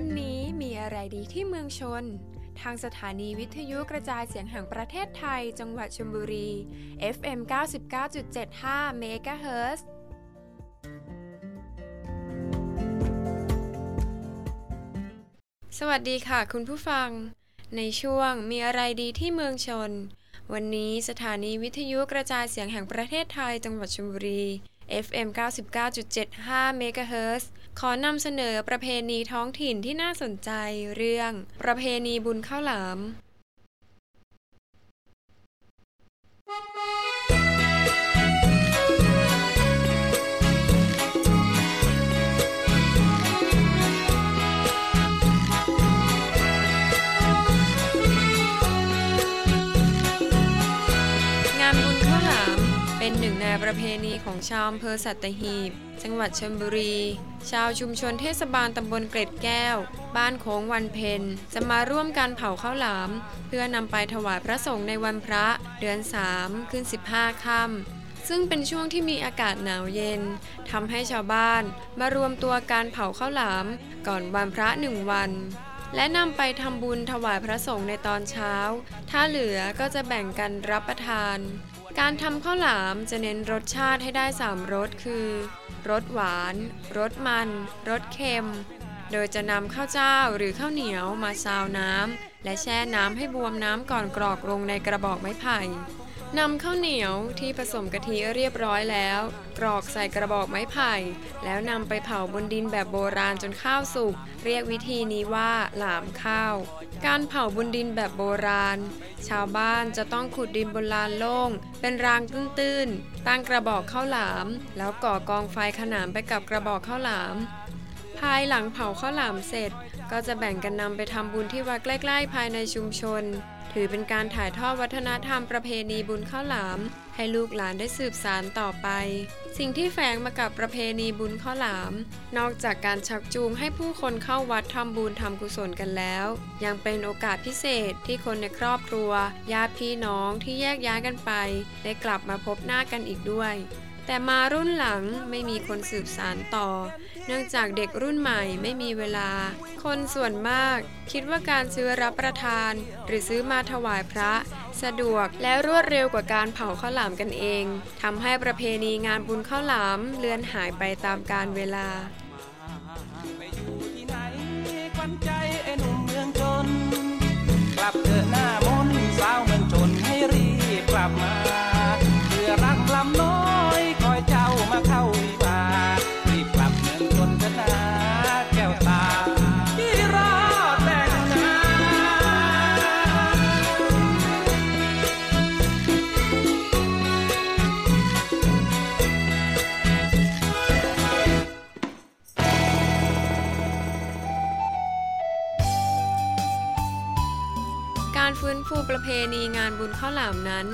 วันนี้มีอะไรดีที่เมืองชน ทางสถานีวิทยุกระจายเสียงแห่งประเทศไทย จังหวัดชลบุรี FM 99.75 MHz สวัสดีค่ะคุณผู้ฟัง ในช่วงมีอะไรดีที่เมืองชน วันนี้สถานีวิทยุกระจายเสียงแห่งประเทศไทย จังหวัดชลบุรี FM 99.75 MHz ขอนำเสนอประเพณีท้องถิ่นที่น่าสนใจเรื่อง ประเพณีบุญข้าวหลาม เป็นหนึ่งในประเพณีของชาวอำเภอสัตหีบ จังหวัดชลบุรี ชาวชุมชนเทศบาลตำบลเกร็ดแก้ว บ้านโค้งวันเพ็ญจะมาร่วมกันเผาข้าวหลาม เพื่อนำไปถวายพระสงฆ์ในวันพระเดือน 3 ขึ้น 15 ค่ำซึ่งเป็นช่วงที่มีอากาศหนาวเย็นทำให้ชาวบ้านมารวมตัวการเผาข้าวหลาม ก่อนวันพระหนึ่งวันและนำไปทำบุญถวายพระสงฆ์ในตอนเช้า ถ้าเหลือก็จะแบ่งกันรับประทาน การทำข้าวหลามจะเน้นรสชาติให้ได้ 3รสคือ รสหวาน รสมัน รสเค็ม โดยจะนำข้าวเจ้าหรือข้าวเหนียวมาซาวน้ำและแช่น้ำให้บวมน้ำก่อนกรอกลงในกระบอกไม้ไผ่ นำข้าวเหนียวที่ผสมกะทิเรียบร้อยแล้ว กรอกใส่กระบอกไม้ไผ่ แล้วนำไปเผาบนดินแบบโบราณจนข้าวสุก เรียกวิธีนี้ว่าหลามข้าว การเผาบนดินแบบโบราณ ชาวบ้านจะต้องขุดดินบนลานโล่ง เป็นรางตื้นๆ ตั้งกระบอกข้าวหลาม แล้วก่อกองไฟขนานไปกับกระบอกข้าวหลามภายหลังเผาข้าวหลามเสร็จ ก็จะแบ่งกันนำไปทำบุญที่วัดใกล้ ๆ ภายในชุมชน ถือเป็นการถ่ายทอดวัฒนธรรมประเพณีบุญข้าวหลาม ให้ลูกหลานได้สืบสานต่อไป สิ่งที่แฝงมากับประเพณีบุญข้าวหลาม นอกจากการชักจูงให้ผู้คนเข้าวัดทำบุญทำกุศลกันแล้ว ยังเป็นโอกาสพิเศษที่คนในครอบครัวญาติพี่น้องที่แยกย้ายกันไป ได้กลับมาพบหน้ากันอีกด้วย แต่มารุ่นหลังไม่มีคนสืบสารต่อ เนื่องจากเด็กรุ่นใหม่ไม่มีเวลา คนส่วนมาก คิดว่าการซื้อรับประทาน หรือซื้อมาถวายพระ สะดวกและรวดเร็วกว่าการเผาข้าวหลามกันเองทำให้ประเพณีงานบุญข้าวหลามเลือนหายไปตามกาลเวลา ฟื้นฟูประเพณีงานบุญข้าวหลามนั้น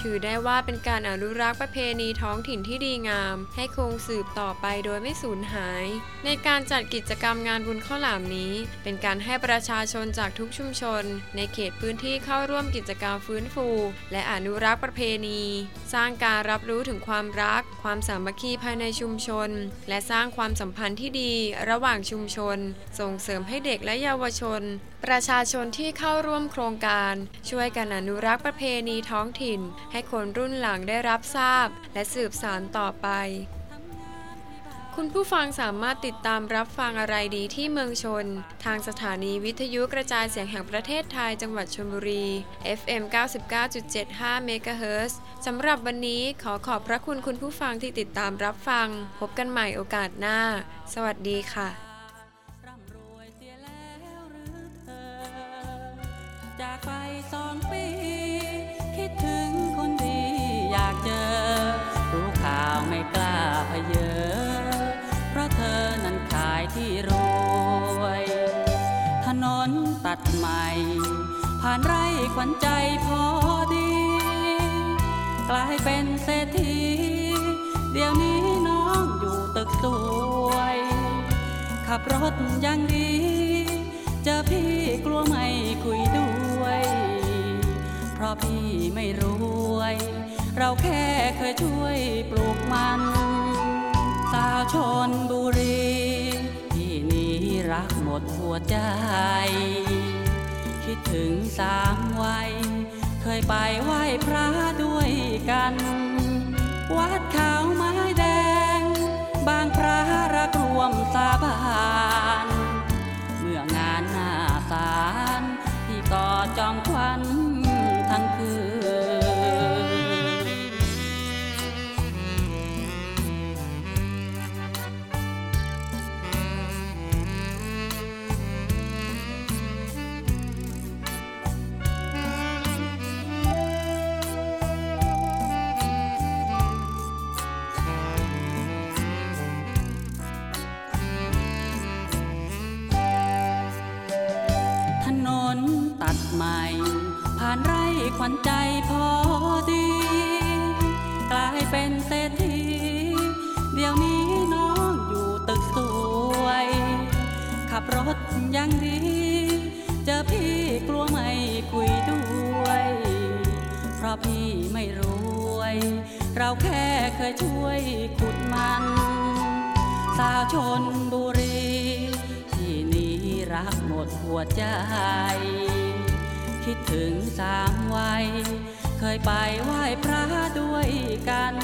ถือได้ว่าเป็นการอนุรักษ์ประเพณีท้องถิ่นที่ดีงาม ให้คงสืบต่อไปโดยไม่สูญหาย ในการจัดกิจกรรมงานบุญข้าวหลามนี้ เป็นการให้ประชาชนจากทุกชุมชน ในเขตพื้นที่เข้าร่วมกิจกรรมฟื้นฟู และอนุรักษ์ประเพณี สร้างการรับรู้ถึงความรัก ความสามัคคีภายในชุมชน และสร้างความสัมพันธ์ที่ดี ระหว่างชุมชน ส่งเสริมให้เด็กและเยาวชน ประชาชนที่เข้าร่วมโครงการ ช่วยกันอนุรักษ์ประเพณีท้องถิ่น ให้คนรุ่นหลังได้รับทราบ และสืบสานต่อไป คุณผู้ฟังสามารถติดตามรับฟังอะไรดีที่เมืองชน ทางสถานีวิทยุกระจายเสียงแห่งประเทศไทยจังหวัดชลบุรี FM 99.75 MHz สำหรับวันนี้ขอขอบพระคุณคุณผู้ฟังที่ติดตามรับฟัง พบกันใหม่โอกาสหน้า สวัสดีค่ะ จากไปสองปี คิดถึงคนดีอยากเจอ รู้ข่าวไม่กล้าพเยอเพราะเธอนั้นขายที่รวย ถนนตัดใหม่ ผ่านไร่ขวัญใจพอดี กลายเป็นเศรษฐี เดี๋ยวนี้น้องอยู่ตึกสวย ขับรถยังดี เจอพี่กลัวไม่คุยด้วย ราะพี่ไม่รวย เราแค่เคยช่วยปลูกมัน สาวชนบุรี ที่นี้รักหมดหัวใจ คิดถึงสามวัย เคยไปไหว้พระด้วยกัน วัดเขาไม้ ขวัญใจพอดี กลายเป็นเศรษฐี เดี๋ยวนี้น้องอยู่ตึกสวย ขับรถยังดี เจอพี่กลัวไม่คุยด้วย เพราะพี่ไม่รวย เราแค่เคยช่วยขุดมัน สาวชนบุรี ที่นี้รักหมดหัวใจ คิดถึงสามวัย เคยไปไหว้พระด้วยกัน